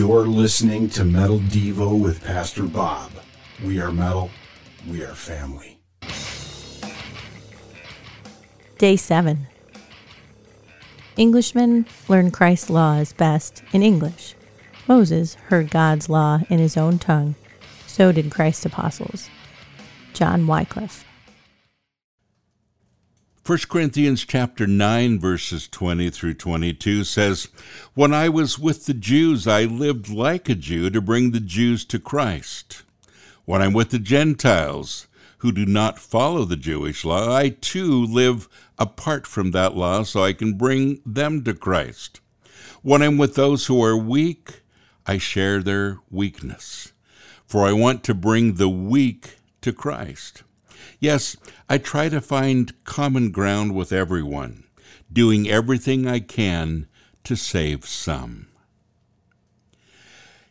You're listening to Metal Devo with Pastor Bob. We are metal, we are family. Day 7 Englishmen learn Christ's laws best in English. Moses heard God's law in his own tongue. So did Christ's apostles. John Wycliffe. 1 Corinthians chapter 9 verses 20 through 22 says, "When I was with the Jews, I lived like a Jew to bring the Jews to Christ. When I'm with the Gentiles, who do not follow the Jewish law, I too live apart from that law so I can bring them to Christ. When I'm with those who are weak, I share their weakness, for I want to bring the weak to Christ. Yes, I try to find common ground with everyone, doing everything I can to save some.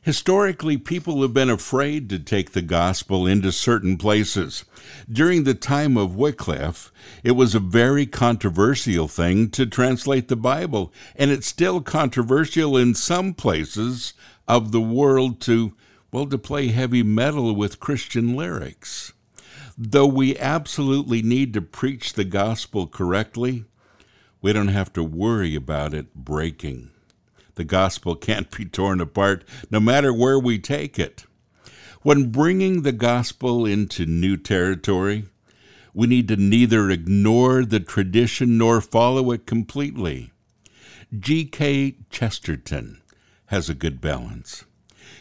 Historically, people have been afraid to take the gospel into certain places. During the time of Wycliffe, it was a very controversial thing to translate the Bible, and it's still controversial in some places of the world to, well, to play heavy metal with Christian lyrics. Though we absolutely need to preach the gospel correctly, we don't have to worry about it breaking. The gospel can't be torn apart no matter where we take it. When bringing the gospel into new territory, we need to neither ignore the tradition nor follow it completely. G.K. Chesterton has a good balance.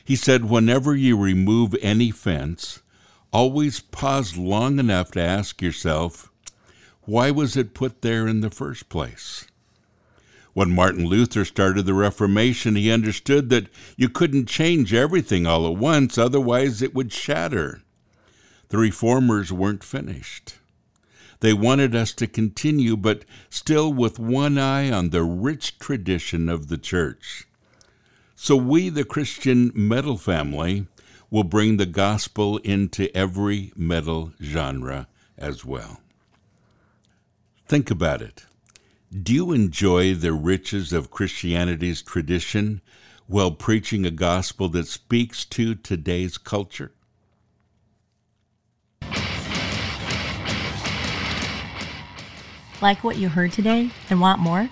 He said, Whenever you remove any fence, always pause long enough to ask yourself, why was it put there in the first place? When Martin Luther started the Reformation, he understood that you couldn't change everything all at once, otherwise, it would shatter. The reformers weren't finished. They wanted us to continue, but still with one eye on the rich tradition of the church. So we, the Christian metal family, will bring the gospel into every metal genre as well. Think about it. Do you enjoy the riches of Christianity's tradition while preaching a gospel that speaks to today's culture? Like what you heard today and want more?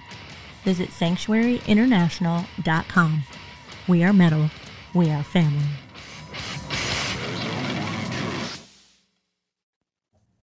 Visit sanctuaryinternational.com. We are metal, we are family.